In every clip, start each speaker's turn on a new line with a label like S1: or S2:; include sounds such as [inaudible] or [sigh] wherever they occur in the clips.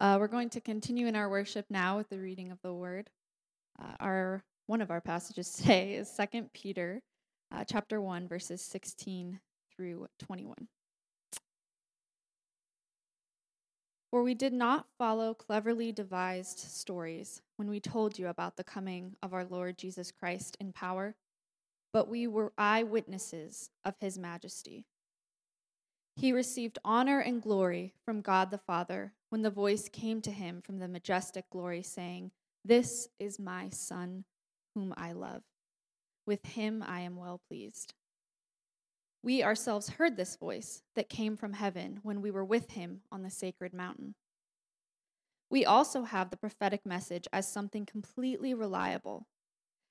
S1: Uh, we're going to continue in our worship now with the reading of the word. Uh, our one of our passages [laughs] today is Second Peter, uh, chapter one, verses sixteen through twenty-one. For we did not follow cleverly devised stories when we told you about the coming of our Lord Jesus Christ in power, but we were eyewitnesses of his majesty. He received honor and glory from God the Father when the voice came to him from the majestic glory, saying, This is my Son, whom I love. With him I am well pleased. We ourselves heard this voice that came from heaven when we were with him on the sacred mountain. We also have the prophetic message as something completely reliable,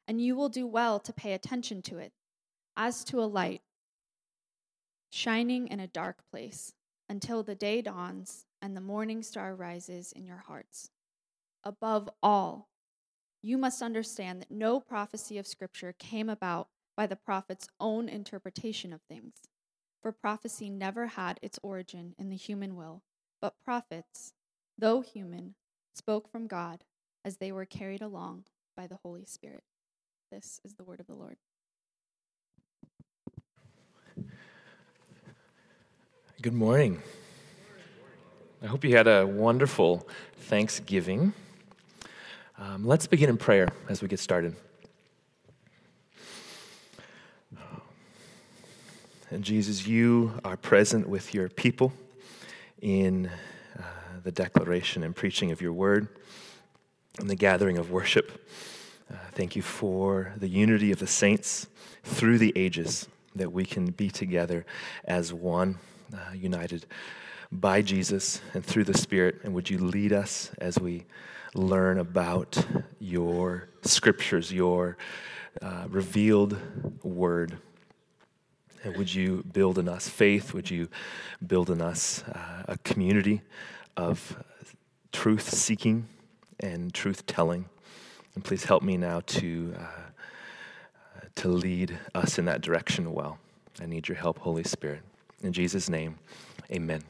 S1: and you will do well to pay attention to it as to a light shining in a dark place until the day dawns and the morning star rises in your hearts. Above all, you must understand that no prophecy of Scripture came about by the prophet's own interpretation of things. For prophecy never had its origin in the human will, but prophets, though human, spoke from God as they were carried along by the Holy Spirit. This is the word of the Lord.
S2: Good morning. I hope you had a wonderful Thanksgiving. Um, let's begin in prayer as we get started. And Jesus, you are present with your people in uh, the declaration and preaching of your word and the gathering of worship. Uh, thank you for the unity of the saints through the ages that we can be together as one, uh, united by Jesus and through the Spirit. And would you lead us as we learn about your scriptures, your uh, revealed word? And would you build in us faith? Would you build in us uh, a community of truth seeking and truth telling? And please help me now to, uh, to lead us in that direction well. I need your help, Holy Spirit. In Jesus' name, amen.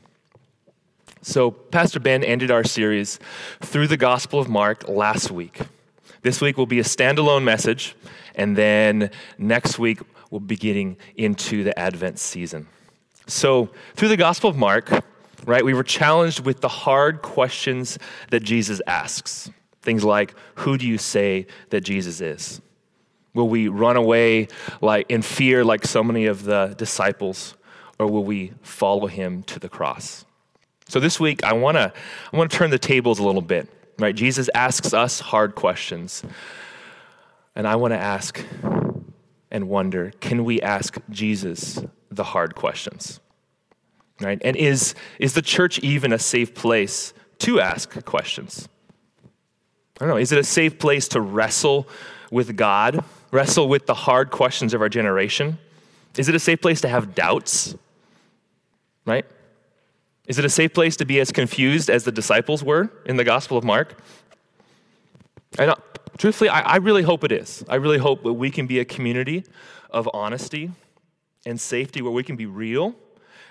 S2: So, Pastor Ben ended our series through the Gospel of Mark last week. This week will be a standalone message, and then next week we'll be getting into the Advent season. So, through the Gospel of Mark, right, we were challenged with the hard questions that Jesus asks. Things like, who do you say that Jesus is? Will we run away like in fear like so many of the disciples, or will we follow him to the cross? So this week I want to I want to turn the tables a little bit. Right? Jesus asks us hard questions. And I want to ask and wonder can we ask Jesus the hard questions? Right? And is, is the church even a safe place to ask questions? I don't know. Is it a safe place to wrestle with God, wrestle with the hard questions of our generation? Is it a safe place to have doubts? Right? Is it a safe place to be as confused as the disciples were in the Gospel of Mark? I know, uh, truthfully, I, I really hope it is. I really hope that we can be a community of honesty and safety where we can be real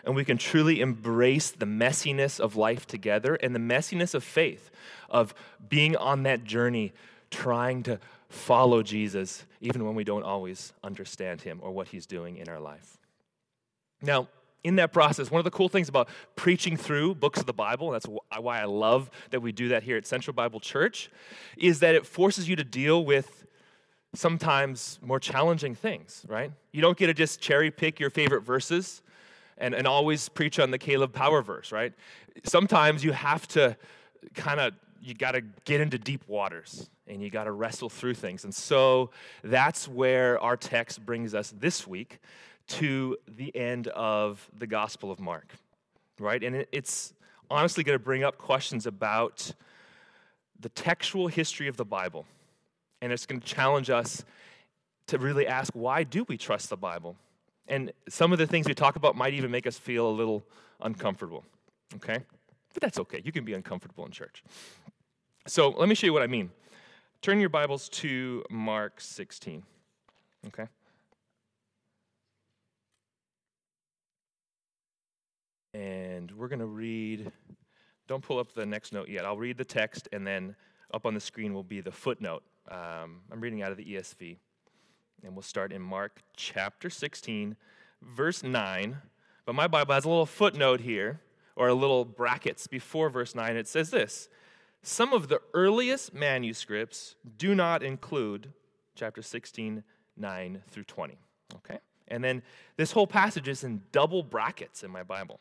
S2: and we can truly embrace the messiness of life together and the messiness of faith, of being on that journey, trying to follow Jesus, even when we don't always understand him or what he's doing in our life. Now, in that process, one of the cool things about preaching through books of the Bible, and that's why I love that we do that here at Central Bible Church, is that it forces you to deal with sometimes more challenging things, right? You don't get to just cherry pick your favorite verses and, and always preach on the Caleb power verse, right? Sometimes you have to kind of, you got to get into deep waters and you got to wrestle through things. And so that's where our text brings us this week to the end of the Gospel of Mark, right? And it's honestly going to bring up questions about the textual history of the Bible. And it's going to challenge us to really ask why do we trust the Bible? And some of the things we talk about might even make us feel a little uncomfortable, okay? But that's okay. You can be uncomfortable in church. So let me show you what I mean. Turn your Bibles to Mark 16, okay? And we're going to read don't pull up the next note yet. I'll read the text, and then up on the screen will be the footnote. Um, I'm reading out of the ESV. And we'll start in Mark chapter 16, verse 9. But my Bible has a little footnote here, or a little brackets before verse 9. It says this Some of the earliest manuscripts do not include chapter 16, 9 through 20. Okay? And then this whole passage is in double brackets in my Bible.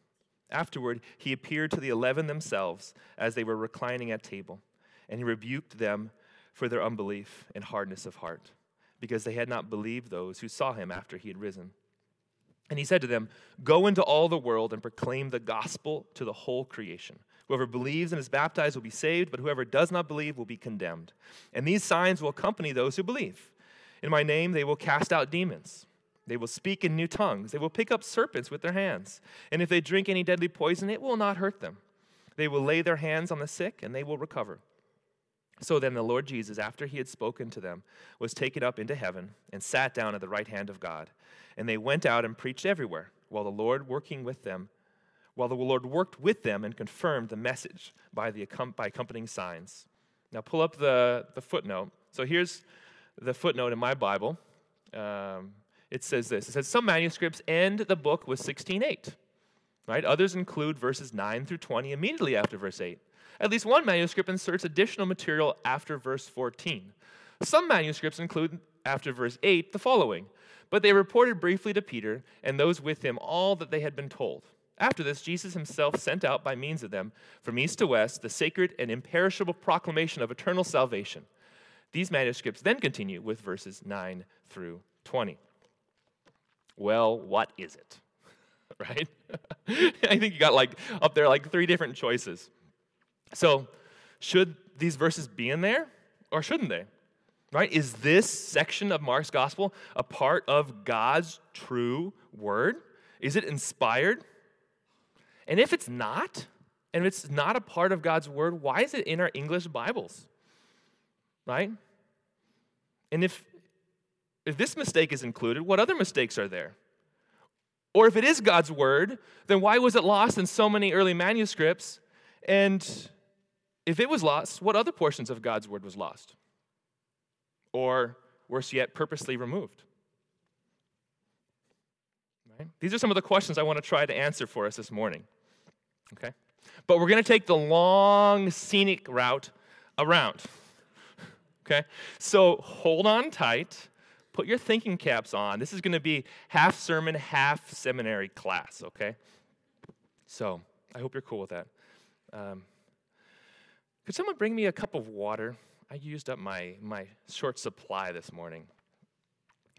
S2: Afterward, he appeared to the eleven themselves as they were reclining at table, and he rebuked them for their unbelief and hardness of heart, because they had not believed those who saw him after he had risen. And he said to them, Go into all the world and proclaim the gospel to the whole creation. Whoever believes and is baptized will be saved, but whoever does not believe will be condemned. And these signs will accompany those who believe. In my name, they will cast out demons. They will speak in new tongues. They will pick up serpents with their hands. And if they drink any deadly poison, it will not hurt them. They will lay their hands on the sick, and they will recover. So then the Lord Jesus, after he had spoken to them, was taken up into heaven and sat down at the right hand of God. And they went out and preached everywhere, while the Lord working with them, while the Lord worked with them and confirmed the message by the by accompanying signs. Now pull up the, the footnote. So here's the footnote in my Bible. Um, it says this. It says some manuscripts end the book with 16:8 right? Others include verses 9 through 20 immediately after verse 8 at least one manuscript inserts additional material after verse 14 some manuscripts include after verse 8 the following. But they reported briefly to peter and those with him all that they had been told. After this jesus himself sent out by means of them from east to west the sacred and imperishable proclamation of eternal salvation. These manuscripts then continue with verses 9 through 20 well, what is it? [laughs] right? [laughs] I think you got like up there like three different choices. So, should these verses be in there or shouldn't they? Right? Is this section of Mark's gospel a part of God's true word? Is it inspired? And if it's not, and if it's not a part of God's word, why is it in our English Bibles? Right? And if if this mistake is included, what other mistakes are there? Or if it is God's word, then why was it lost in so many early manuscripts? And if it was lost, what other portions of God's word was lost? Or worse yet, purposely removed? Right? These are some of the questions I want to try to answer for us this morning. Okay? But we're going to take the long, scenic route around. [laughs] Okay? So hold on tight put your thinking caps on. This is going to be half sermon, half seminary class, okay? So I hope you're cool with that. Um, could someone bring me a cup of water? I used up my, my short supply this morning.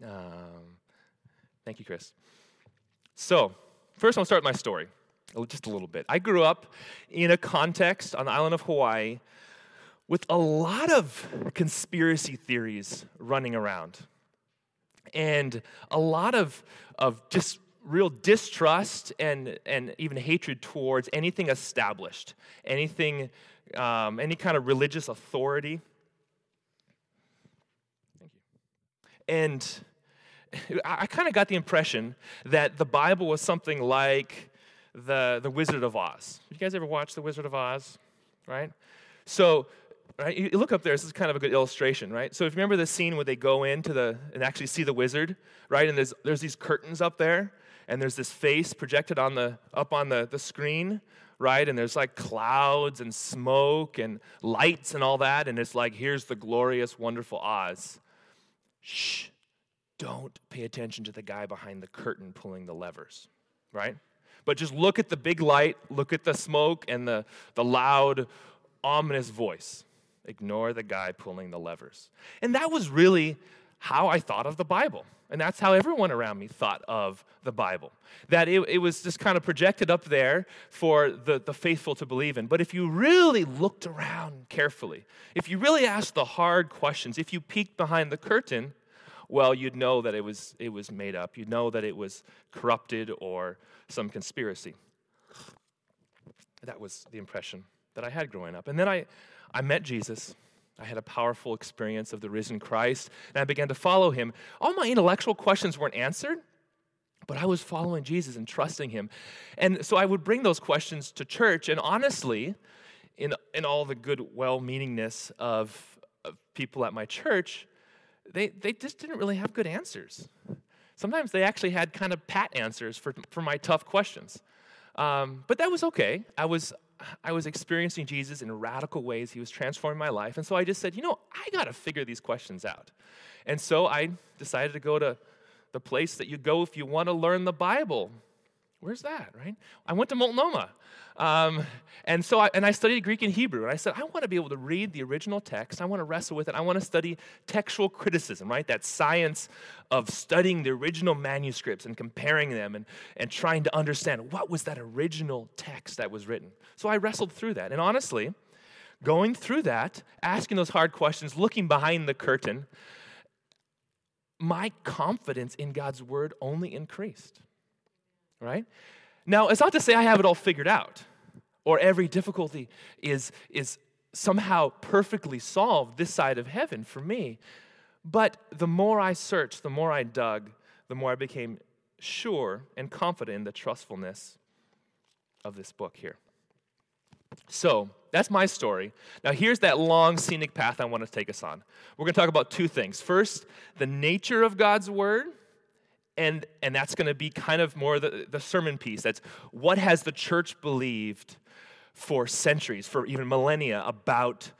S2: Um, thank you, Chris. So, first I'll start with my story, just a little bit. I grew up in a context on the island of Hawaii with a lot of conspiracy theories running around and a lot of, of just real distrust and, and even hatred towards anything established, anything, um, any kind of religious authority. Thank you. And I kind of got the impression that the Bible was something like the, the Wizard of Oz. You guys ever watch The Wizard of Oz? Right? So right? You look up there, this is kind of a good illustration, right? So if you remember the scene where they go into the and actually see the wizard, right? And there's there's these curtains up there, and there's this face projected on the up on the, the screen, right? And there's like clouds and smoke and lights and all that, and it's like, here's the glorious, wonderful Oz. Shh, don't pay attention to the guy behind the curtain pulling the levers, right? But just look at the big light, look at the smoke and the, the loud, ominous voice. Ignore the guy pulling the levers. And that was really how I thought of the Bible. And that's how everyone around me thought of the Bible. That it, it was just kind of projected up there for the, the faithful to believe in. But if you really looked around carefully, if you really asked the hard questions, if you peeked behind the curtain, well, you'd know that it was, it was made up. You'd know that it was corrupted or some conspiracy. That was the impression that I had growing up. And then I, I met Jesus. I had a powerful experience of the risen Christ, and I began to follow him. All my intellectual questions weren't answered, but I was following Jesus and trusting him. And so I would bring those questions to church, and honestly, in, in all the good well meaningness of, of people at my church, they, they just didn't really have good answers. Sometimes they actually had kind of pat answers for, for my tough questions. Um, but that was okay. I was, I was experiencing Jesus in radical ways. He was transforming my life. And so I just said, you know, I got to figure these questions out. And so I decided to go to the place that you go if you want to learn the Bible. Where's that, right? I went to Multnomah. Um, and so I, and I studied Greek and Hebrew. And I said, I want to be able to read the original text. I want to wrestle with it. I want to study textual criticism, right? That science of studying the original manuscripts and comparing them and, and trying to understand what was that original text that was written. So I wrestled through that. And honestly, going through that, asking those hard questions, looking behind the curtain, my confidence in God's word only increased, right? Now, it's not to say I have it all figured out or every difficulty is, is somehow perfectly solved this side of heaven for me. But the more I searched, the more I dug, the more I became sure and confident in the trustfulness of this book here. So, that's my story. Now, here's that long scenic path I want to take us on. We're going to talk about two things. First, the nature of God's word, and, and that's going to be kind of more the, the sermon piece. That's what has the church believed for centuries, for even millennia, about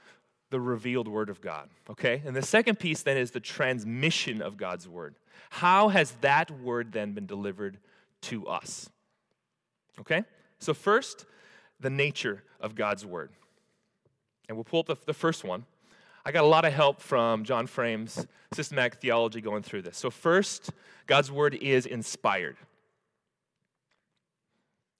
S2: the revealed word of God. Okay? And the second piece then is the transmission of God's word. How has that word then been delivered to us? Okay? So, first, the nature of God's word. And we'll pull up the, the first one. I got a lot of help from John Frame's systematic theology going through this. So, first, God's word is inspired.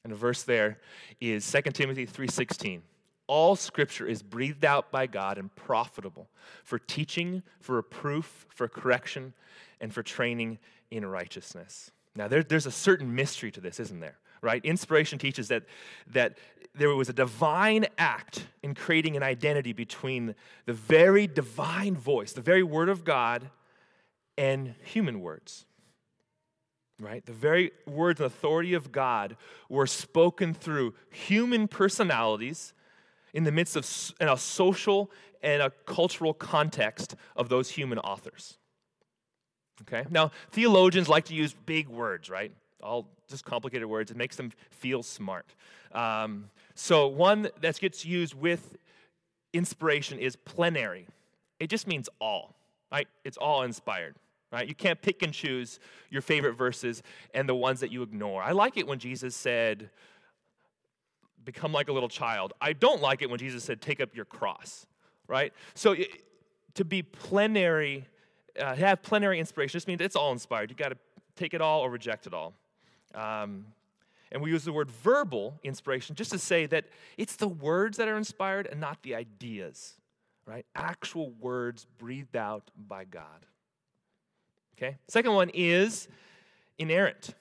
S2: And a verse there is 2 Timothy 3:16. All scripture is breathed out by God and profitable for teaching, for reproof, for correction, and for training in righteousness. Now, there, there's a certain mystery to this, isn't there? Right? Inspiration teaches that, that there was a divine act in creating an identity between the very divine voice, the very word of God, and human words right? The very words and authority of God were spoken through human personalities in the midst of in a social and a cultural context of those human authors. Okay? Now, theologians like to use big words, right? All just complicated words. It makes them feel smart. Um, so, one that gets used with inspiration is plenary. It just means all, right? It's all inspired right? You can't pick and choose your favorite verses and the ones that you ignore. I like it when Jesus said, become like a little child. I don't like it when Jesus said, take up your cross, right? So to be plenary, uh, have plenary inspiration just means it's all inspired. You got to take it all or reject it all. Um, and we use the word verbal inspiration just to say that it's the words that are inspired and not the ideas, right? Actual words breathed out by God. Okay? Second one is inerrant.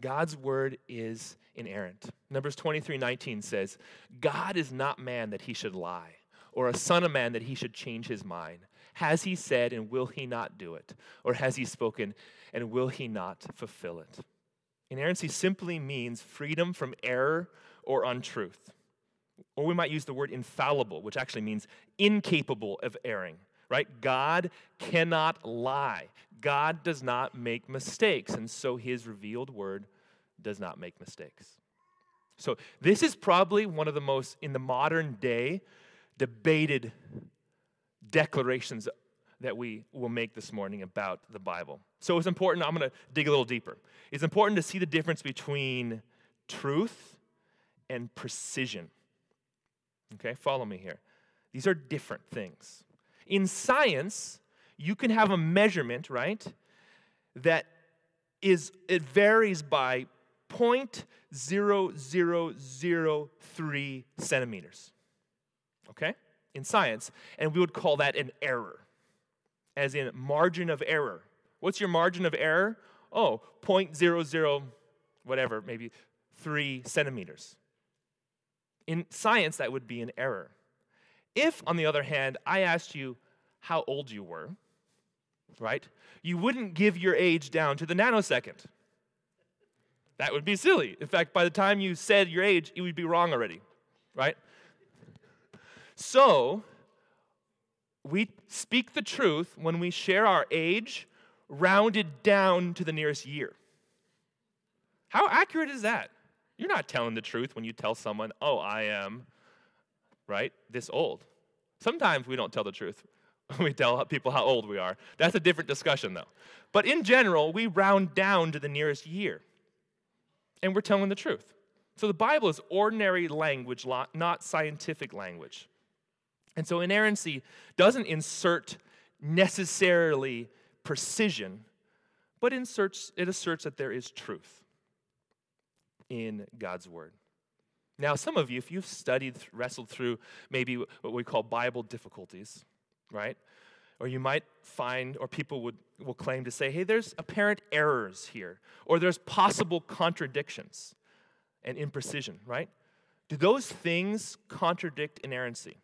S2: God's word is inerrant. Numbers 23 19 says, God is not man that he should lie, or a son of man that he should change his mind. Has he said, and will he not do it? Or has he spoken, and will he not fulfill it? Inerrancy simply means freedom from error or untruth. Or we might use the word infallible, which actually means incapable of erring, right? God cannot lie. God does not make mistakes, and so his revealed word does not make mistakes. So, this is probably one of the most, in the modern day, debated declarations that we will make this morning about the Bible. So, it's important, I'm going to dig a little deeper. It's important to see the difference between truth and precision. Okay, follow me here. These are different things. In science, you can have a measurement, right? That is, it varies by 0.0003 centimeters. Okay? In science. And we would call that an error, as in margin of error. What's your margin of error? Oh, 0.00, whatever, maybe 3 centimeters. In science, that would be an error. If, on the other hand, I asked you how old you were, right, you wouldn't give your age down to the nanosecond. That would be silly. In fact, by the time you said your age, it would be wrong already, right? So, we speak the truth when we share our age rounded down to the nearest year. How accurate is that? You're not telling the truth when you tell someone, oh, I am, right, this old. Sometimes we don't tell the truth. When [laughs] we tell people how old we are. That's a different discussion, though. But in general, we round down to the nearest year. And we're telling the truth. So the Bible is ordinary language, not scientific language. And so inerrancy doesn't insert necessarily precision, but inserts, it asserts that there is truth in God's Word. Now, some of you, if you've studied, wrestled through maybe what we call Bible difficulties, right? Or you might find, or people would, will claim to say, hey, there's apparent errors here, or there's possible contradictions and imprecision, right? Do those things contradict inerrancy?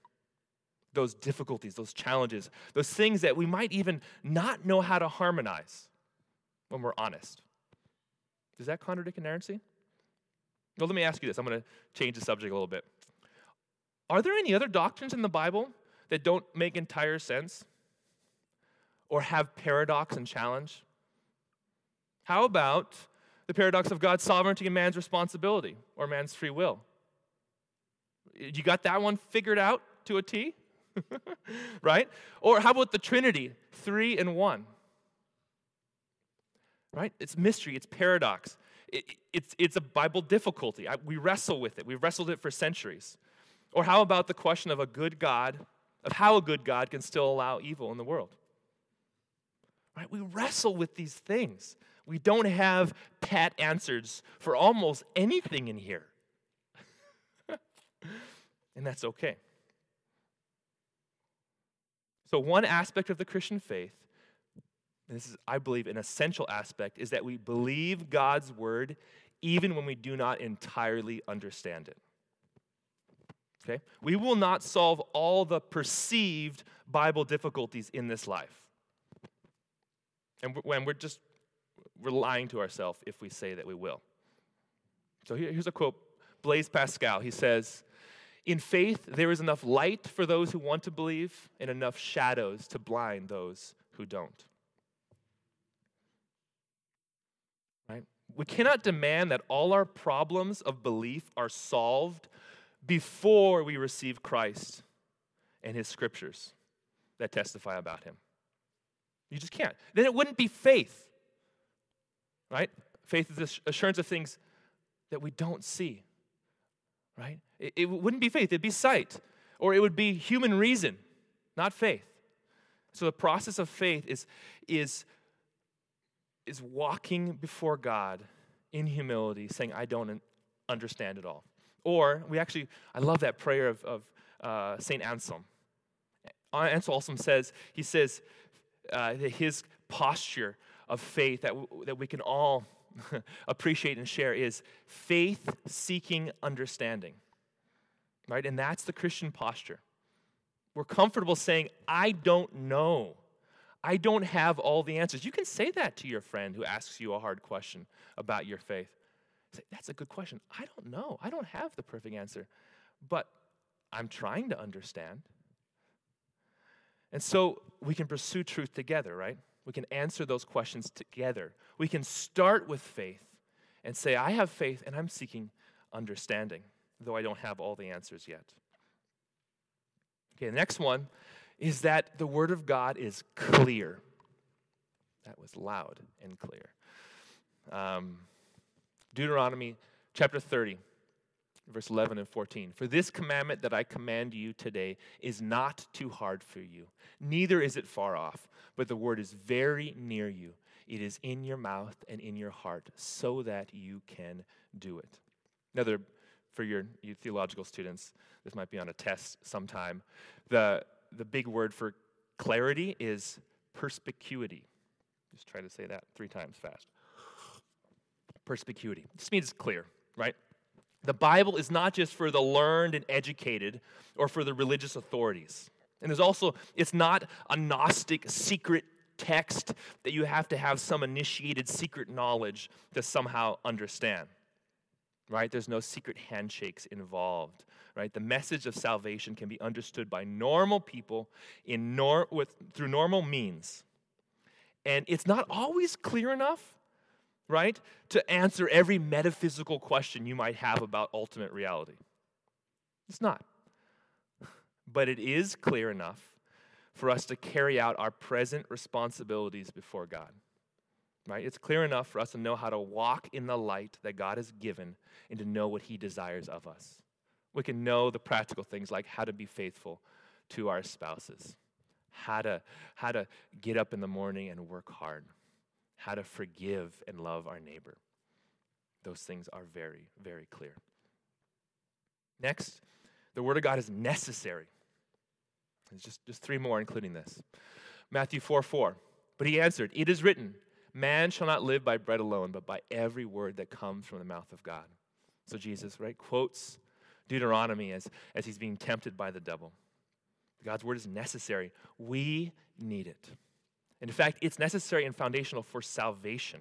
S2: Those difficulties, those challenges, those things that we might even not know how to harmonize when we're honest. Does that contradict inerrancy? Well, let me ask you this. I'm going to change the subject a little bit. Are there any other doctrines in the Bible that don't make entire sense or have paradox and challenge? How about the paradox of God's sovereignty and man's responsibility or man's free will? You got that one figured out to a T? [laughs] right? Or how about the Trinity, three and one? Right? It's mystery, it's paradox. It, it's, it's a Bible difficulty. I, we wrestle with it. We've wrestled it for centuries. Or how about the question of a good God, of how a good God can still allow evil in the world? Right? We wrestle with these things. We don't have pat answers for almost anything in here. [laughs] and that's okay. So, one aspect of the Christian faith and this is, I believe, an essential aspect, is that we believe God's word even when we do not entirely understand it. Okay? We will not solve all the perceived Bible difficulties in this life. And when we're just we're lying to ourselves if we say that we will. So here's a quote Blaise Pascal. He says, In faith, there is enough light for those who want to believe and enough shadows to blind those who don't. Right? We cannot demand that all our problems of belief are solved before we receive Christ and his scriptures that testify about him. You just can't. Then it wouldn't be faith. Right? Faith is assurance of things that we don't see. Right? It, wouldn't be faith, it'd be sight. Or it would be human reason, not faith. So the process of faith is, is is walking before God in humility, saying, I don't understand it all. Or we actually, I love that prayer of, of uh, St. Anselm. Anselm says, he says, uh, his posture of faith that, w- that we can all [laughs] appreciate and share is faith seeking understanding. Right? And that's the Christian posture. We're comfortable saying, I don't know. I don't have all the answers. You can say that to your friend who asks you a hard question about your faith. Say, That's a good question. I don't know. I don't have the perfect answer, but I'm trying to understand. And so we can pursue truth together, right? We can answer those questions together. We can start with faith and say, I have faith and I'm seeking understanding, though I don't have all the answers yet. Okay, the next one is that the Word of God is clear. That was loud and clear. Um, Deuteronomy chapter 30. Verse 11 and 14. For this commandment that I command you today is not too hard for you, neither is it far off, but the word is very near you. It is in your mouth and in your heart, so that you can do it. Another, for your you theological students, this might be on a test sometime. The, the big word for clarity is perspicuity. Just try to say that three times fast. Perspicuity. This means clear, right? The Bible is not just for the learned and educated or for the religious authorities. And there's also, it's not a Gnostic secret text that you have to have some initiated secret knowledge to somehow understand. Right? There's no secret handshakes involved. Right? The message of salvation can be understood by normal people in nor- with, through normal means. And it's not always clear enough right, to answer every metaphysical question you might have about ultimate reality. It's not. [laughs] But it is clear enough for us to carry out our present responsibilities before God. Right? It's clear enough for us to know how to walk in the light that God has given and to know what He desires of us. We can know the practical things like how to be faithful to our spouses, how to, how to get up in the morning and work hard how to forgive and love our neighbor. Those things are very, very clear. Next, the Word of God is necessary. There's just, just three more, including this. Matthew 4 4. But he answered, It is written, Man shall not live by bread alone, but by every word that comes from the mouth of God. So Jesus, right, quotes Deuteronomy as, as he's being tempted by the devil. God's word is necessary. We need it. In fact, it's necessary and foundational for salvation.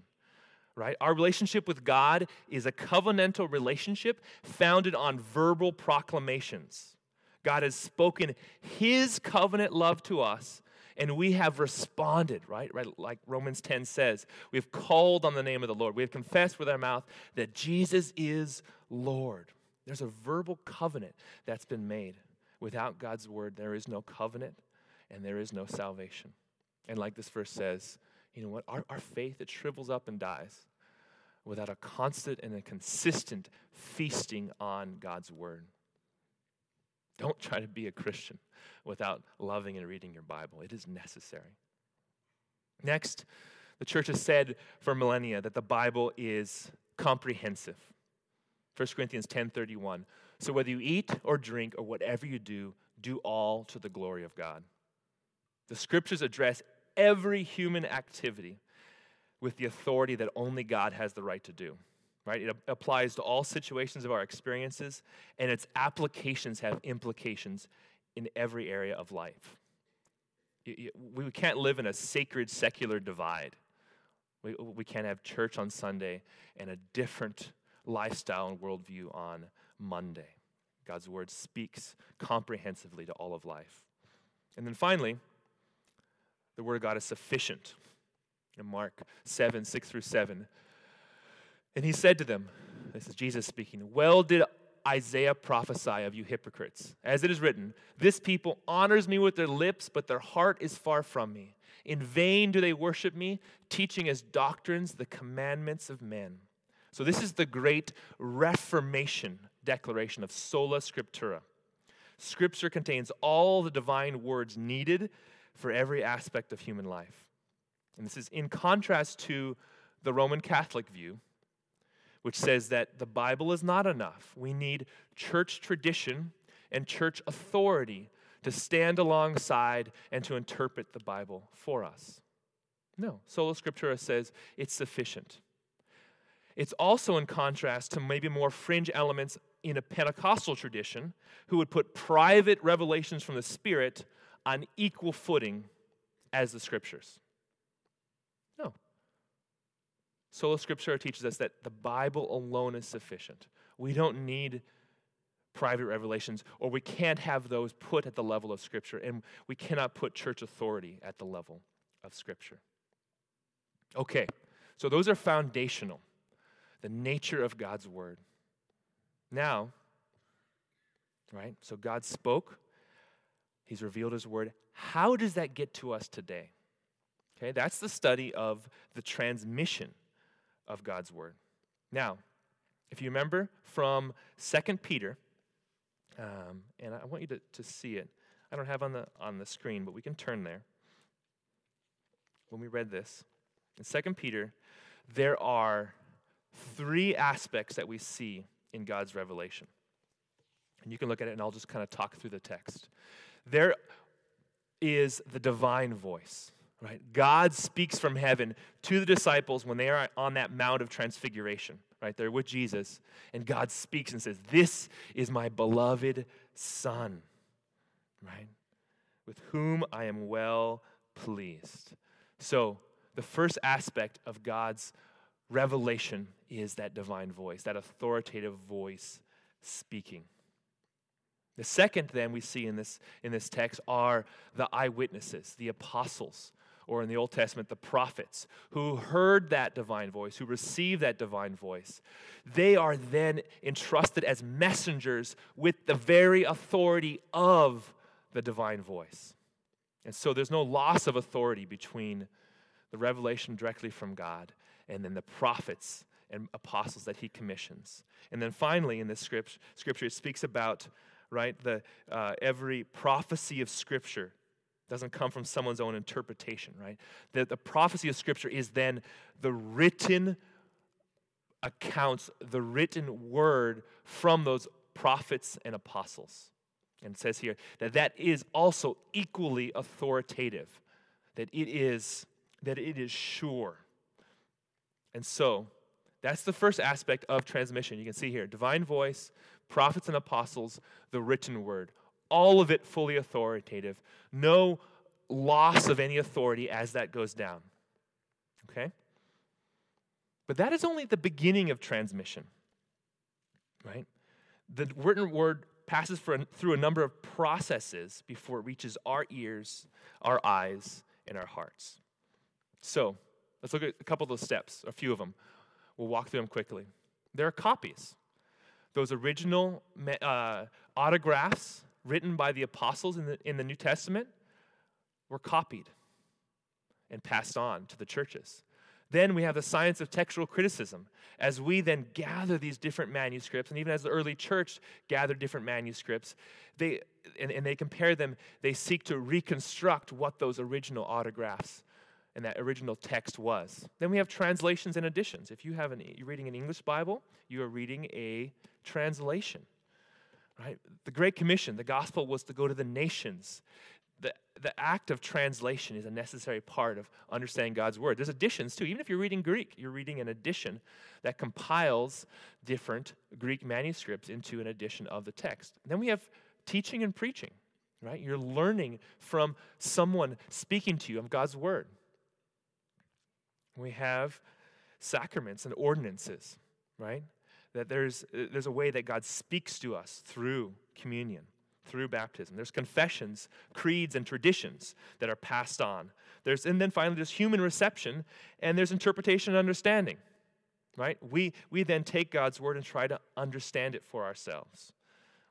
S2: Right? Our relationship with God is a covenantal relationship founded on verbal proclamations. God has spoken his covenant love to us and we have responded, right? Right like Romans 10 says, we have called on the name of the Lord. We have confessed with our mouth that Jesus is Lord. There's a verbal covenant that's been made. Without God's word, there is no covenant and there is no salvation. And like this verse says, you know what? Our, our faith, it shrivels up and dies without a constant and a consistent feasting on God's word. Don't try to be a Christian without loving and reading your Bible. It is necessary. Next, the church has said for millennia that the Bible is comprehensive. 1 Corinthians 10:31. So whether you eat or drink or whatever you do, do all to the glory of God. The scriptures address every human activity with the authority that only God has the right to do. Right? It applies to all situations of our experiences, and its applications have implications in every area of life. We can't live in a sacred secular divide. We, we can't have church on Sunday and a different lifestyle and worldview on Monday. God's word speaks comprehensively to all of life. And then finally, the Word of God is sufficient. In Mark 7, 6 through 7. And he said to them, This is Jesus speaking, Well did Isaiah prophesy of you hypocrites. As it is written, This people honors me with their lips, but their heart is far from me. In vain do they worship me, teaching as doctrines the commandments of men. So, this is the great Reformation declaration of sola scriptura. Scripture contains all the divine words needed for every aspect of human life. And this is in contrast to the Roman Catholic view, which says that the Bible is not enough. We need church tradition and church authority to stand alongside and to interpret the Bible for us. No, Sola Scriptura says it's sufficient. It's also in contrast to maybe more fringe elements in a Pentecostal tradition who would put private revelations from the Spirit on equal footing as the scriptures. No. Sola Scriptura teaches us that the Bible alone is sufficient. We don't need private revelations, or we can't have those put at the level of Scripture, and we cannot put church authority at the level of Scripture. Okay, so those are foundational, the nature of God's Word. Now, right, so God spoke, He's revealed His word. How does that get to us today? Okay, that's the study of the transmission of God's word. Now, If you remember from 2 Peter, um, and I want you to, to see it. I don't have on the on the screen, but we can turn there. When we read this, in 2 Peter, there are three aspects that we see in God's revelation. And you can look at it, and I'll just kind of talk through the text. There is the divine voice, right? God speaks from heaven to the disciples when they are on that Mount of Transfiguration, right? They're with Jesus, and God speaks and says, This is my beloved Son, right? With whom I am well pleased. So, the first aspect of God's revelation is that divine voice, that authoritative voice speaking. The second, then, we see in this, in this text are the eyewitnesses, the apostles, or in the Old Testament, the prophets, who heard that divine voice, who received that divine voice. They are then entrusted as messengers with the very authority of the divine voice. And so there's no loss of authority between the revelation directly from God and then the prophets and apostles that he commissions. And then finally, in this script, scripture, it speaks about right? The, uh, every prophecy of Scripture doesn't come from someone's own interpretation, right? The, the prophecy of Scripture is then the written accounts, the written word from those prophets and apostles. And says here that that is also equally authoritative, that it is, that it is sure. And so, that's the first aspect of transmission. You can see here divine voice, prophets and apostles, the written word. All of it fully authoritative. No loss of any authority as that goes down. Okay? But that is only the beginning of transmission, right? The written word passes through a number of processes before it reaches our ears, our eyes, and our hearts. So, let's look at a couple of those steps, a few of them. We'll walk through them quickly. There are copies. Those original uh, autographs written by the apostles in the, in the New Testament were copied and passed on to the churches. Then we have the science of textual criticism. As we then gather these different manuscripts, and even as the early church gathered different manuscripts, they, and, and they compare them, they seek to reconstruct what those original autographs and that original text was. Then we have translations and additions. If you have an, you're reading an English Bible, you are reading a translation. Right? The Great Commission, the gospel was to go to the nations. The, the act of translation is a necessary part of understanding God's word. There's additions too. Even if you're reading Greek, you're reading an addition that compiles different Greek manuscripts into an edition of the text. Then we have teaching and preaching, right? You're learning from someone speaking to you of God's word. We have sacraments and ordinances, right? That there's, there's a way that God speaks to us through communion, through baptism. There's confessions, creeds, and traditions that are passed on. There's, and then finally, there's human reception, and there's interpretation and understanding, right? We, we then take God's word and try to understand it for ourselves.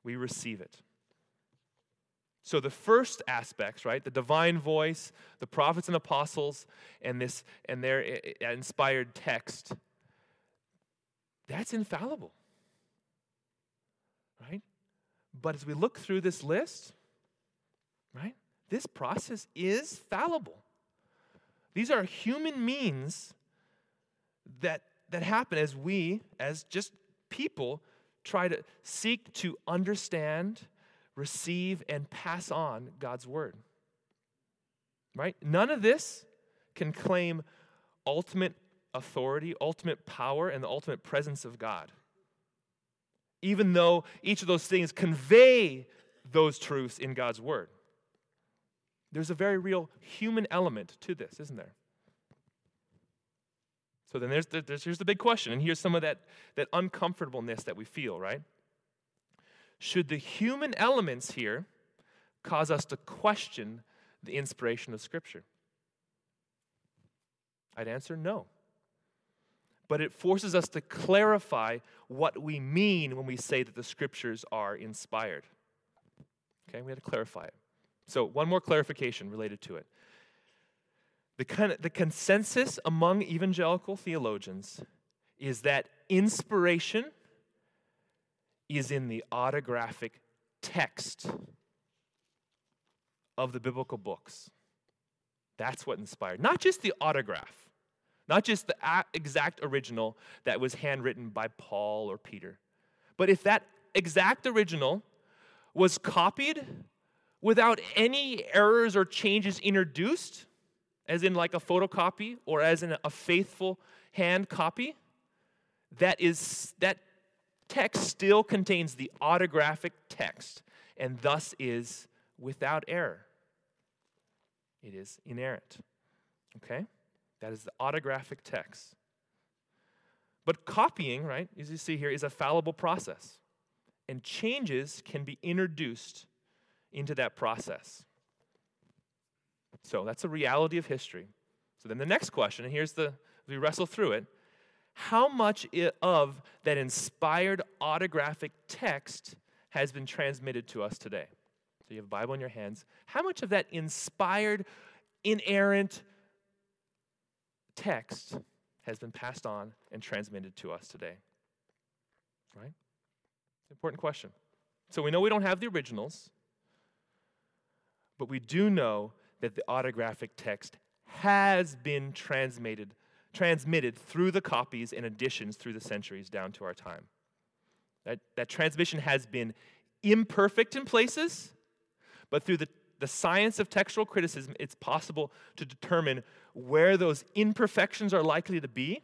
S2: We receive it. So the first aspects, right, the divine voice, the prophets and apostles, and this and their uh, uh, inspired text, that's infallible. Right? But as we look through this list, right, this process is fallible. These are human means that, that happen as we, as just people, try to seek to understand receive, and pass on God's word. Right? None of this can claim ultimate authority, ultimate power, and the ultimate presence of God. Even though each of those things convey those truths in God's word. There's a very real human element to this, isn't there? So then there's, there's here's the big question, and here's some of that, that uncomfortableness that we feel, right? Should the human elements here cause us to question the inspiration of Scripture? I'd answer no. But it forces us to clarify what we mean when we say that the Scriptures are inspired. Okay, we had to clarify it. So, one more clarification related to it. The, of, the consensus among evangelical theologians is that inspiration is in the autographic text of the biblical books. That's what inspired. Not just the autograph, not just the exact original that was handwritten by Paul or Peter, but if that exact original was copied without any errors or changes introduced, as in like a photocopy or as in a faithful hand copy, that is that text still contains the autographic text and thus is without error. It is inerrant. Okay? That is the autographic text. But copying, right, as you see here, is a fallible process. And changes can be introduced into that process. So that's a reality of history. So then the next question, and here's the, we wrestle through it how much of that inspired autographic text has been transmitted to us today? So you have a Bible in your hands. How much of that inspired, inerrant text has been passed on and transmitted to us today? Right? Important question. So we know we don't have the originals, but we do know that the autographic text has been transmitted transmitted through the copies and editions through the centuries down to our time. That, that transmission has been imperfect in places, but through the, the science of textual criticism, it's possible to determine where those imperfections are likely to be.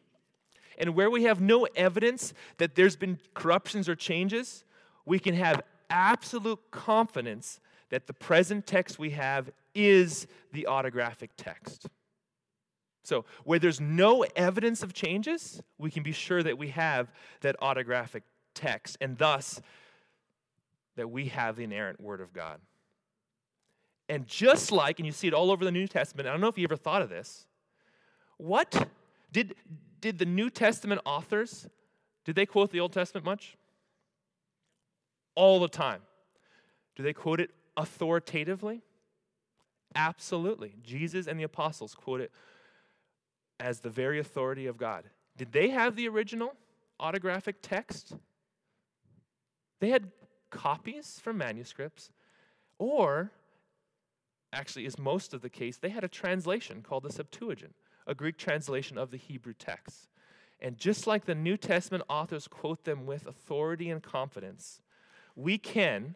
S2: And where we have no evidence that there's been corruptions or changes, we can have absolute confidence that the present text we have is the autographic text. So, where there's no evidence of changes, we can be sure that we have that autographic text, and thus that we have the inerrant Word of God. And just like, and you see it all over the New Testament, I don't know if you ever thought of this. What did, did the New Testament authors, did they quote the Old Testament much? All the time. Do they quote it authoritatively? Absolutely. Jesus and the apostles quote it as the very authority of God. Did they have the original autographic text? They had copies from manuscripts, or actually, is most of the case, they had a translation called the Septuagint, a Greek translation of the Hebrew text. And just like the New Testament authors quote them with authority and confidence, we can,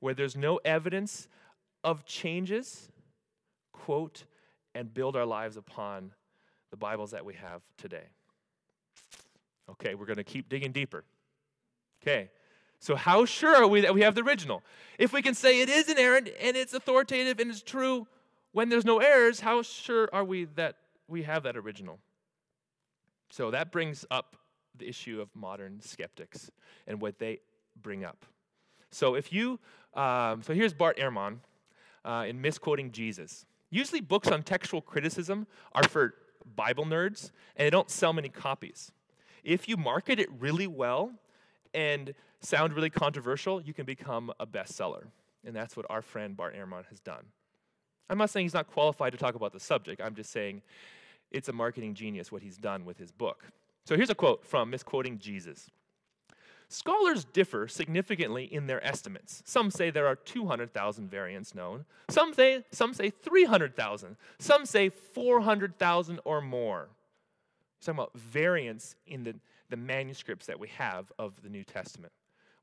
S2: where there's no evidence of changes, quote and build our lives upon the Bibles that we have today. Okay, we're going to keep digging deeper. Okay, so how sure are we that we have the original? If we can say it is inerrant and it's authoritative and it's true when there's no errors, how sure are we that we have that original? So that brings up the issue of modern skeptics and what they bring up. So if you, um, so here's Bart Ehrman uh, in misquoting Jesus. Usually, books on textual criticism are for Bible nerds, and they don't sell many copies. If you market it really well and sound really controversial, you can become a bestseller. And that's what our friend Bart Ehrman has done. I'm not saying he's not qualified to talk about the subject, I'm just saying it's a marketing genius what he's done with his book. So here's a quote from Misquoting Jesus. Scholars differ significantly in their estimates. Some say there are 200,000 variants known. Some say, some say 300,000. Some say 400,000 or more. Talking about variants in the, the manuscripts that we have of the New Testament.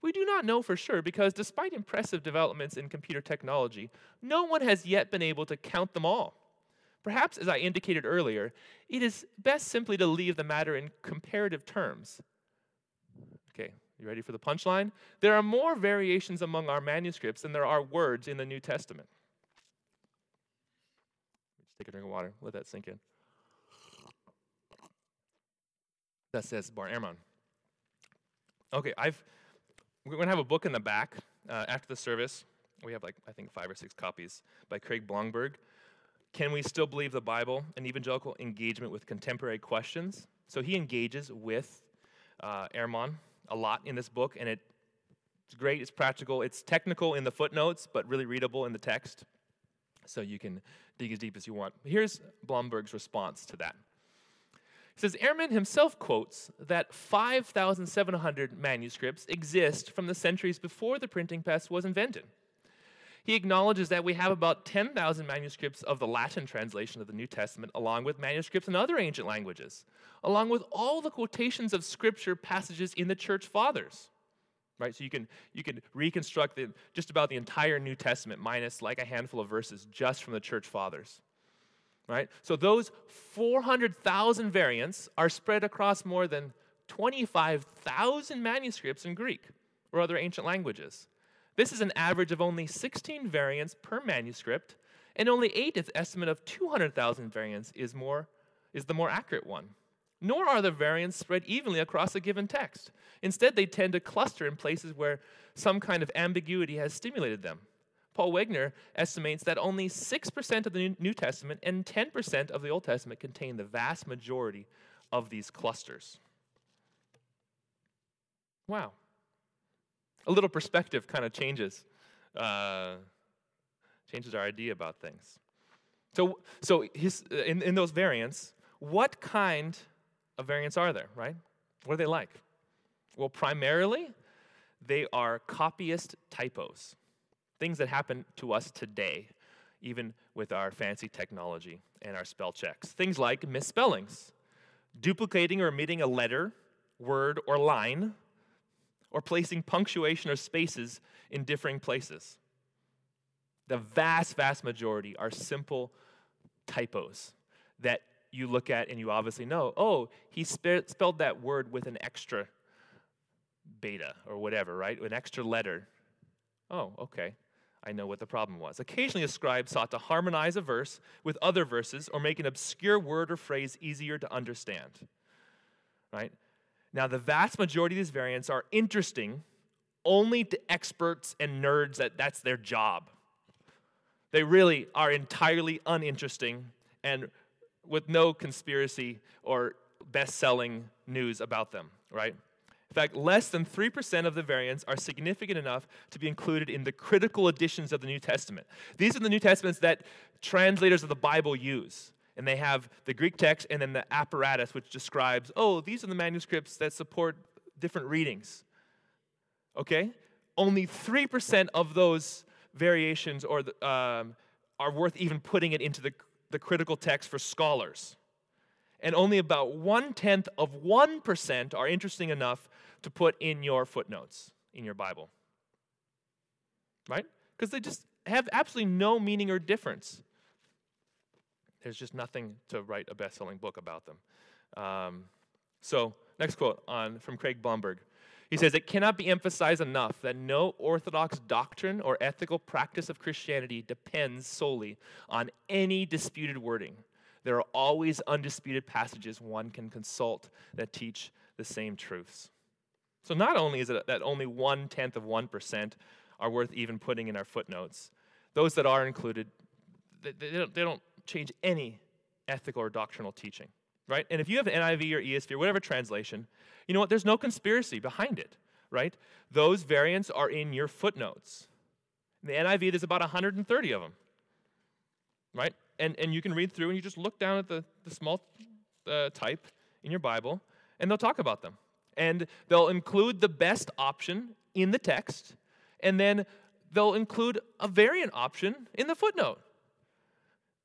S2: We do not know for sure because despite impressive developments in computer technology, no one has yet been able to count them all. Perhaps, as I indicated earlier, it is best simply to leave the matter in comparative terms. Okay, you ready for the punchline? There are more variations among our manuscripts than there are words in the New Testament. Just take a drink of water. Let that sink in. That says Bart Ehrman. Okay, I've we're to have a book in the back uh, after the service. We have like I think five or six copies by Craig Blomberg. Can we still believe the Bible? An evangelical engagement with contemporary questions. So he engages with uh, a lot in this book, and it, it's great, it's practical, it's technical in the footnotes, but really readable in the text. So you can dig as deep as you want. Here's Blomberg's response to that. He says Ehrman himself quotes that 5,700 manuscripts exist from the centuries before the printing press was invented. He acknowledges that we have about 10,000 manuscripts of the Latin translation of the New Testament, along with manuscripts in other ancient languages, along with all the quotations of scripture passages in the church fathers. Right? So you can, you can reconstruct the, just about the entire New Testament, minus like a handful of verses just from the church fathers. Right? So those 400,000 variants are spread across more than 25,000 manuscripts in Greek or other ancient languages. This is an average of only 16 variants per manuscript, and only eight estimate of 200,000 variants is, more, is the more accurate one. Nor are the variants spread evenly across a given text. Instead, they tend to cluster in places where some kind of ambiguity has stimulated them. Paul Wegner estimates that only 6% of the New Testament and 10% of the Old Testament contain the vast majority of these clusters. Wow a little perspective kind of changes, uh, changes our idea about things. So, so his, in, in those variants, what kind of variants are there, right? What are they like? Well, primarily, they are copyist typos, things that happen to us today, even with our fancy technology and our spell checks. Things like misspellings, duplicating or omitting a letter, word, or line or placing punctuation or spaces in differing places. The vast, vast majority are simple typos that you look at and you obviously know, oh, he spe- spelled that word with an extra beta or whatever, right? An extra letter. Oh, okay. I know what the problem was. Occasionally, a scribe sought to harmonize a verse with other verses or make an obscure word or phrase easier to understand. Right? Now, the vast majority of these variants are interesting only to experts and nerds that that's their job. They really are entirely uninteresting and with no conspiracy or best selling news about them, right? In fact, less than 3% of the variants are significant enough to be included in the critical editions of the New Testament. These are the New Testaments that translators of the Bible use and they have the Greek text and then the apparatus, which describes, oh, these are the manuscripts that support different readings. Okay? Only 3% of those variations or the, um, are worth even putting it into the, the critical text for scholars. And only about one tenth of 1% are interesting enough to put in your footnotes in your Bible. Right? Because they just have absolutely no meaning or difference. There's just nothing to write a best selling book about them. Um, so, next quote on, from Craig Blomberg. He says, It cannot be emphasized enough that no orthodox doctrine or ethical practice of Christianity depends solely on any disputed wording. There are always undisputed passages one can consult that teach the same truths. So, not only is it that only one tenth of 1% are worth even putting in our footnotes, those that are included, they, don't, they don't change any ethical or doctrinal teaching, right? And if you have NIV or ESV or whatever translation, you know what? There's no conspiracy behind it, right? Those variants are in your footnotes. In the NIV, there's about 130 of them, right? And, and you can read through and you just look down at the, the small uh, type in your Bible and they'll talk about them. And they'll include the best option in the text, and then they'll include a variant option in the footnote.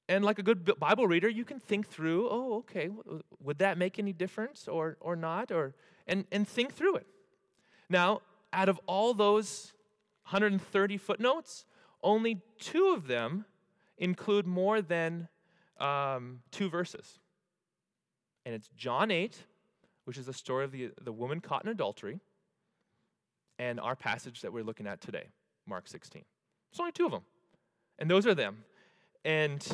S2: And like a good Bible reader, you can think through, oh, okay, would that make any difference or, or not? Or, and, and think through it. Now, out of all those 130 footnotes, only two of them include more than um, two verses. And it's John 8, which is the story of the, the woman caught in adultery, and our passage that we're looking at today, Mark 16. There's only two of them. And those are them. And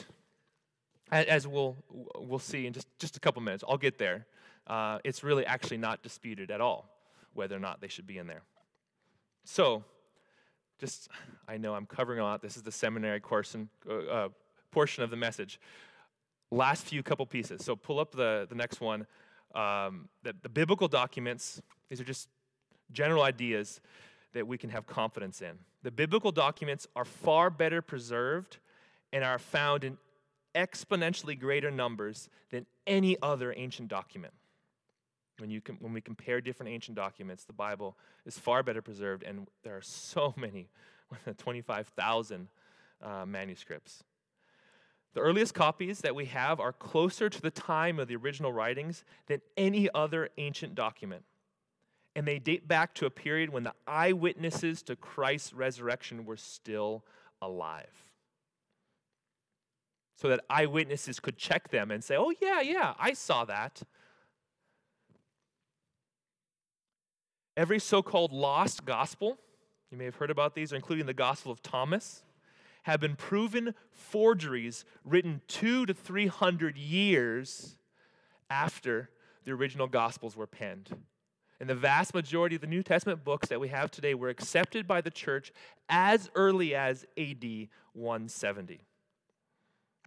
S2: as we'll, we'll see in just, just a couple minutes. I'll get there. Uh, it's really actually not disputed at all whether or not they should be in there. So, just, I know I'm covering a lot. This is the seminary course and, uh, uh, portion of the message. Last few couple pieces. So, pull up the, the next one. Um, the, the biblical documents, these are just general ideas that we can have confidence in. The biblical documents are far better preserved and are found in exponentially greater numbers than any other ancient document. When, you com- when we compare different ancient documents, the Bible is far better preserved, and there are so [laughs] many 25,000 uh, manuscripts. The earliest copies that we have are closer to the time of the original writings than any other ancient document. And they date back to a period when the eyewitnesses to Christ's resurrection were still alive. So that eyewitnesses could check them and say, oh, yeah, yeah, I saw that. Every so called lost gospel, you may have heard about these, including the Gospel of Thomas, have been proven forgeries written two to three hundred years after the original Gospels were penned. And the vast majority of the New Testament books that we have today were accepted by the church as early as AD 170.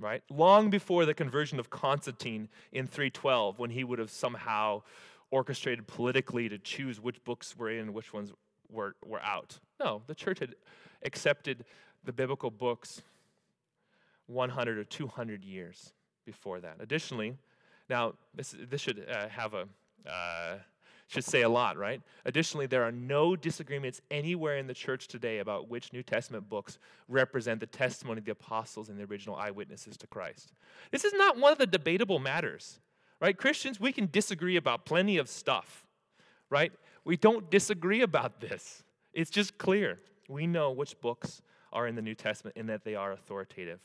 S2: Right? Long before the conversion of Constantine in 312, when he would have somehow orchestrated politically to choose which books were in and which ones were, were out. No, the church had accepted the biblical books 100 or 200 years before that. Additionally, now this, this should uh, have a uh, should say a lot, right? Additionally, there are no disagreements anywhere in the church today about which New Testament books represent the testimony of the apostles and the original eyewitnesses to Christ. This is not one of the debatable matters, right? Christians, we can disagree about plenty of stuff, right? We don't disagree about this. It's just clear. We know which books are in the New Testament and that they are authoritative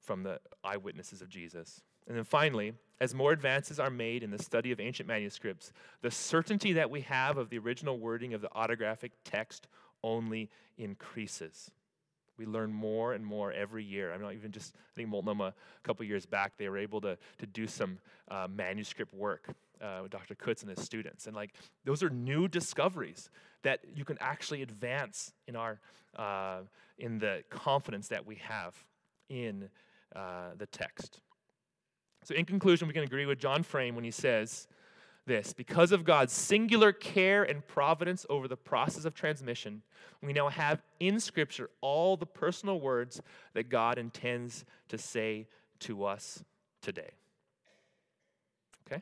S2: from the eyewitnesses of Jesus. And then finally, as more advances are made in the study of ancient manuscripts, the certainty that we have of the original wording of the autographic text only increases. We learn more and more every year. I'm not even just, I think Multnomah a couple years back, they were able to, to do some uh, manuscript work uh, with Dr. Kutz and his students. And like, those are new discoveries that you can actually advance in our, uh, in the confidence that we have in uh, the text. So, in conclusion, we can agree with John Frame when he says, this because of God's singular care and providence over the process of transmission, we now have in Scripture all the personal words that God intends to say to us today. Okay?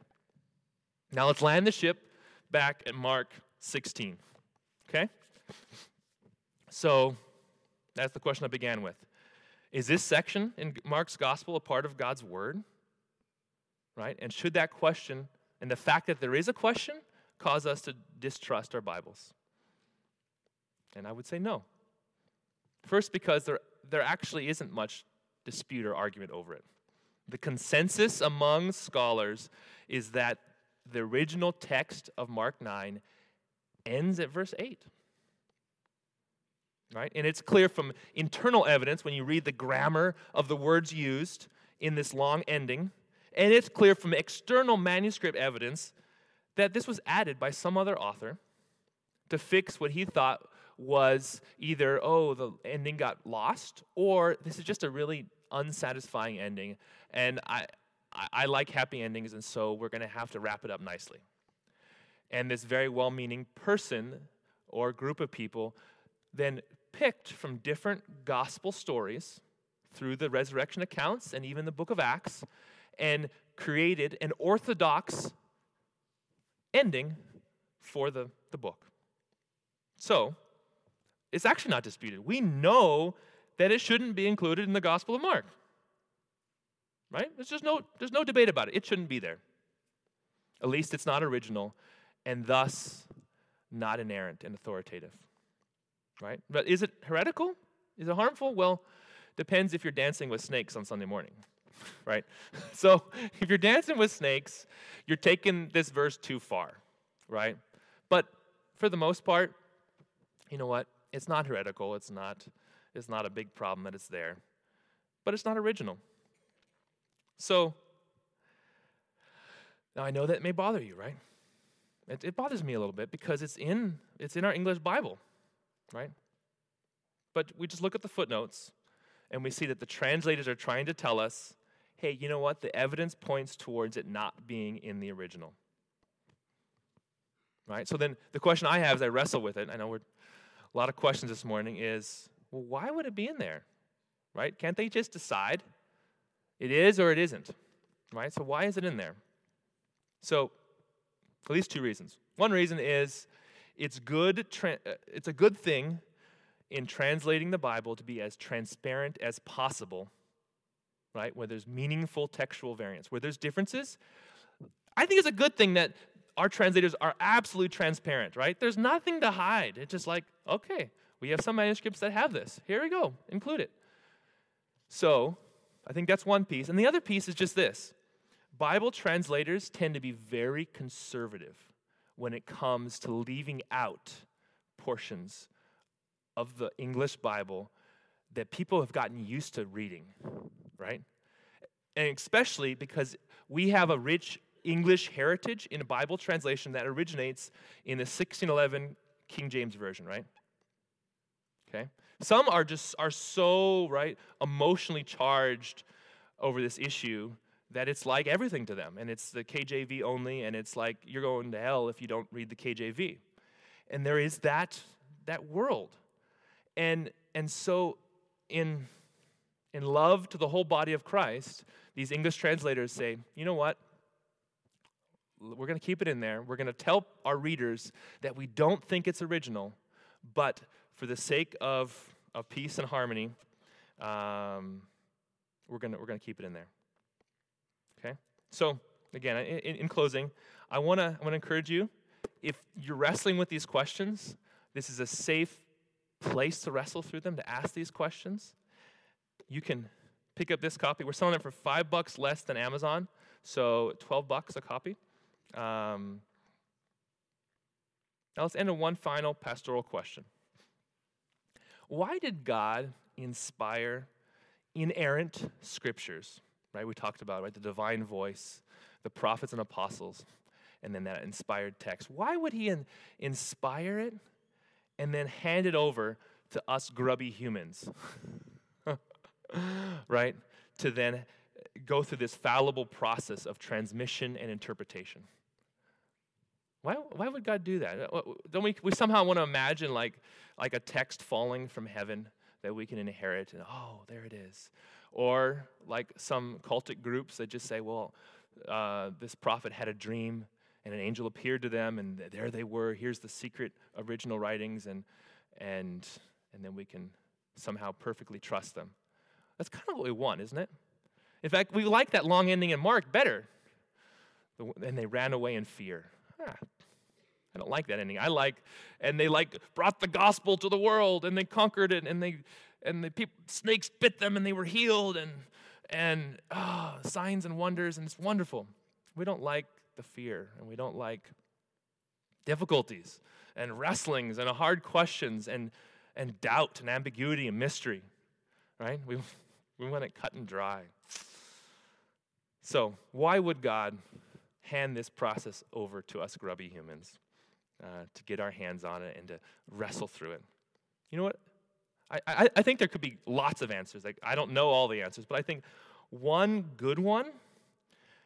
S2: Now let's land the ship back at Mark 16. Okay? So that's the question I began with. Is this section in Mark's gospel a part of God's word? Right? And should that question and the fact that there is a question cause us to distrust our Bibles? And I would say no. First, because there, there actually isn't much dispute or argument over it. The consensus among scholars is that the original text of Mark 9 ends at verse 8. Right? And it's clear from internal evidence when you read the grammar of the words used in this long ending and it's clear from external manuscript evidence that this was added by some other author to fix what he thought was either, oh, the ending got lost, or this is just a really unsatisfying ending. And I, I, I like happy endings, and so we're going to have to wrap it up nicely. And this very well meaning person or group of people then picked from different gospel stories through the resurrection accounts and even the book of Acts and created an orthodox ending for the, the book. So, it's actually not disputed. We know that it shouldn't be included in the Gospel of Mark. Right? There's just no, there's no debate about it. It shouldn't be there. At least it's not original and thus not inerrant and authoritative. Right? But is it heretical? Is it harmful? Well, depends if you're dancing with snakes on Sunday morning. Right? [laughs] So if you're dancing with snakes, you're taking this verse too far, right? But for the most part, you know what? It's not heretical. It's not, it's not a big problem that it's there. But it's not original. So now I know that may bother you, right? It, it bothers me a little bit because it's in it's in our English Bible, right? But we just look at the footnotes and we see that the translators are trying to tell us hey, you know what? The evidence points towards it not being in the original. Right? So then the question I have as I wrestle with it, I know we're a lot of questions this morning, is well, why would it be in there? Right? Can't they just decide It is or it isn't, right? So why is it in there? So, at least two reasons. One reason is it's good. Tra- it's a good thing in translating the Bible to be as transparent as possible, right? Where there's meaningful textual variance, where there's differences. I think it's a good thing that our translators are absolutely transparent, right? There's nothing to hide. It's just like, okay, we have some manuscripts that have this. Here we go, include it. So, I think that's one piece. And the other piece is just this Bible translators tend to be very conservative when it comes to leaving out portions of the English Bible that people have gotten used to reading, right? And especially because we have a rich English heritage in a Bible translation that originates in the 1611 King James Version, right? Okay? Some are just are so, right, emotionally charged over this issue that it's like everything to them and it's the KJV only and it's like you're going to hell if you don't read the KJV. And there is that that world. And and so in in love to the whole body of Christ, these English translators say, "You know what? We're going to keep it in there. We're going to tell our readers that we don't think it's original, but for the sake of, of peace and harmony, um, we're going we're to keep it in there. Okay? So, again, in, in closing, I want to I wanna encourage you if you're wrestling with these questions, this is a safe place to wrestle through them, to ask these questions. You can pick up this copy. We're selling it for five bucks less than Amazon, so 12 bucks a copy. Um, now let's end with one final pastoral question. Why did God inspire inerrant scriptures? Right, we talked about right the divine voice, the prophets and apostles, and then that inspired text. Why would He in, inspire it and then hand it over to us grubby humans? [laughs] [laughs] right, to then go through this fallible process of transmission and interpretation. Why, why would God do that? Uh, don't we, we somehow want to imagine like, like a text falling from heaven that we can inherit and oh, there it is. Or like some cultic groups that just say, well, uh, this prophet had a dream and an angel appeared to them and there they were. Here's the secret original writings and, and, and then we can somehow perfectly trust them. That's kind of what we want, isn't it? In fact, we like that long ending in Mark better. And they ran away in fear. Ah, I don't like that ending. I like, and they like brought the gospel to the world, and they conquered it, and they, and the people, snakes bit them, and they were healed, and and oh, signs and wonders, and it's wonderful. We don't like the fear, and we don't like difficulties and wrestlings and hard questions and and doubt and ambiguity and mystery, right? We we want it cut and dry. So why would God hand this process over to us grubby humans? uh, to get our hands on it and to wrestle through it. You know what? I, I, I think there could be lots of answers. Like I don't know all the answers, but I think one good one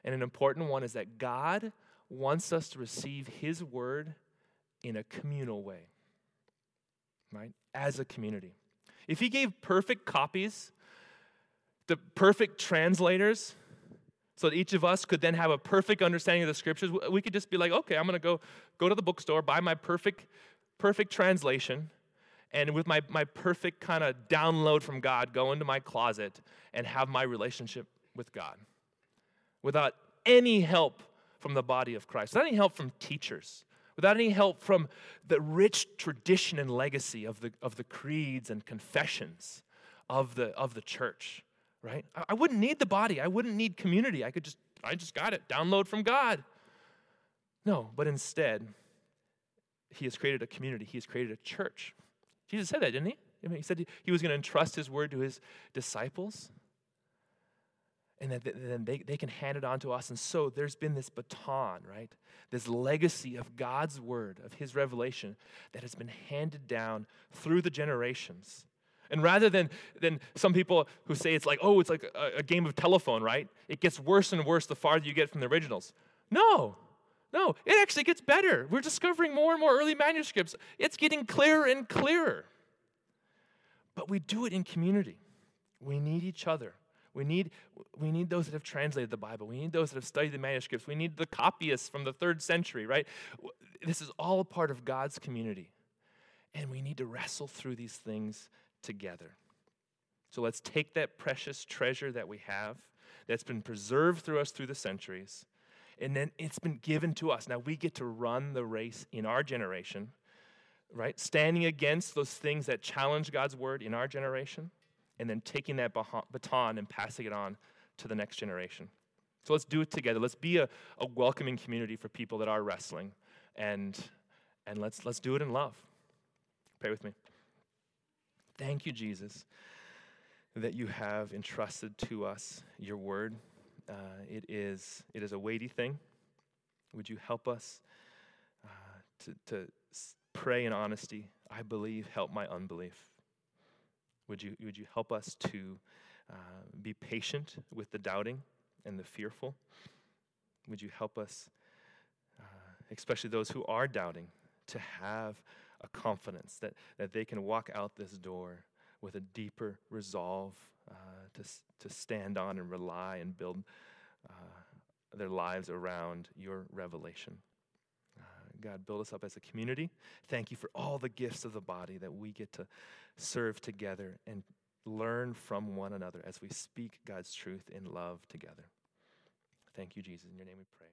S2: and an important one is that God wants us to receive His word in a communal way, right? As a community. If He gave perfect copies, the perfect translators, so that each of us could then have a perfect understanding of the scriptures. We could just be like, okay, I'm going to go go to the bookstore, buy my perfect perfect translation, and with my, my perfect kind of download from God, go into my closet and have my relationship with God without any help from the body of Christ, without any help from teachers, without any help from the rich tradition and legacy of the, of the creeds and confessions of the, of the church right? I wouldn't need the body. I wouldn't need community. I could just, I just got it. Download from God. No, but instead, He has created a community. He has created a church. Jesus said that, didn't He? I mean, He said He was going to entrust His word to His disciples. And that then they, they can hand it on to us. And so there's been this baton, right? This legacy of God's word, of His revelation that has been handed down through the generations. And rather than, than some people who say it's like, oh, it's like a, a, game of telephone, right? It gets worse and worse the farther you get from the originals. No, no, it actually gets better. We're discovering more and more early manuscripts. It's getting clearer and clearer. But we do it in community. We need each other. We need, we need those that have translated the Bible. We need those that have studied the manuscripts. We need the copyists from the third century, right? This is all a part of God's community. And we need to wrestle through these things together. So let's take that precious treasure that we have, that's been preserved through us through the centuries, and then it's been given to us. Now we get to run the race in our generation, right? Standing against those things that challenge God's word in our generation, and then taking that baton and passing it on to the next generation. So let's do it together. Let's be a, a welcoming community for people that are wrestling, and, and let's, let's do it in love. Pray with me. Thank you, Jesus that you have entrusted to us your word. Uh, it, is, it is a weighty thing. Would you help us uh, to, to pray in honesty? I believe, help my unbelief. Would you, would you help us to uh, be patient with the doubting and the fearful? Would you help us, uh, especially those who are doubting, to have a confidence that, that they can walk out this door with a deeper resolve uh, to, to stand on and rely and build uh, their lives around your revelation. Uh, God, build us up as a community. Thank you for all the gifts of the body that we get to serve together and learn from one another as we speak God's truth in love together. Thank you, Jesus. In your name we pray.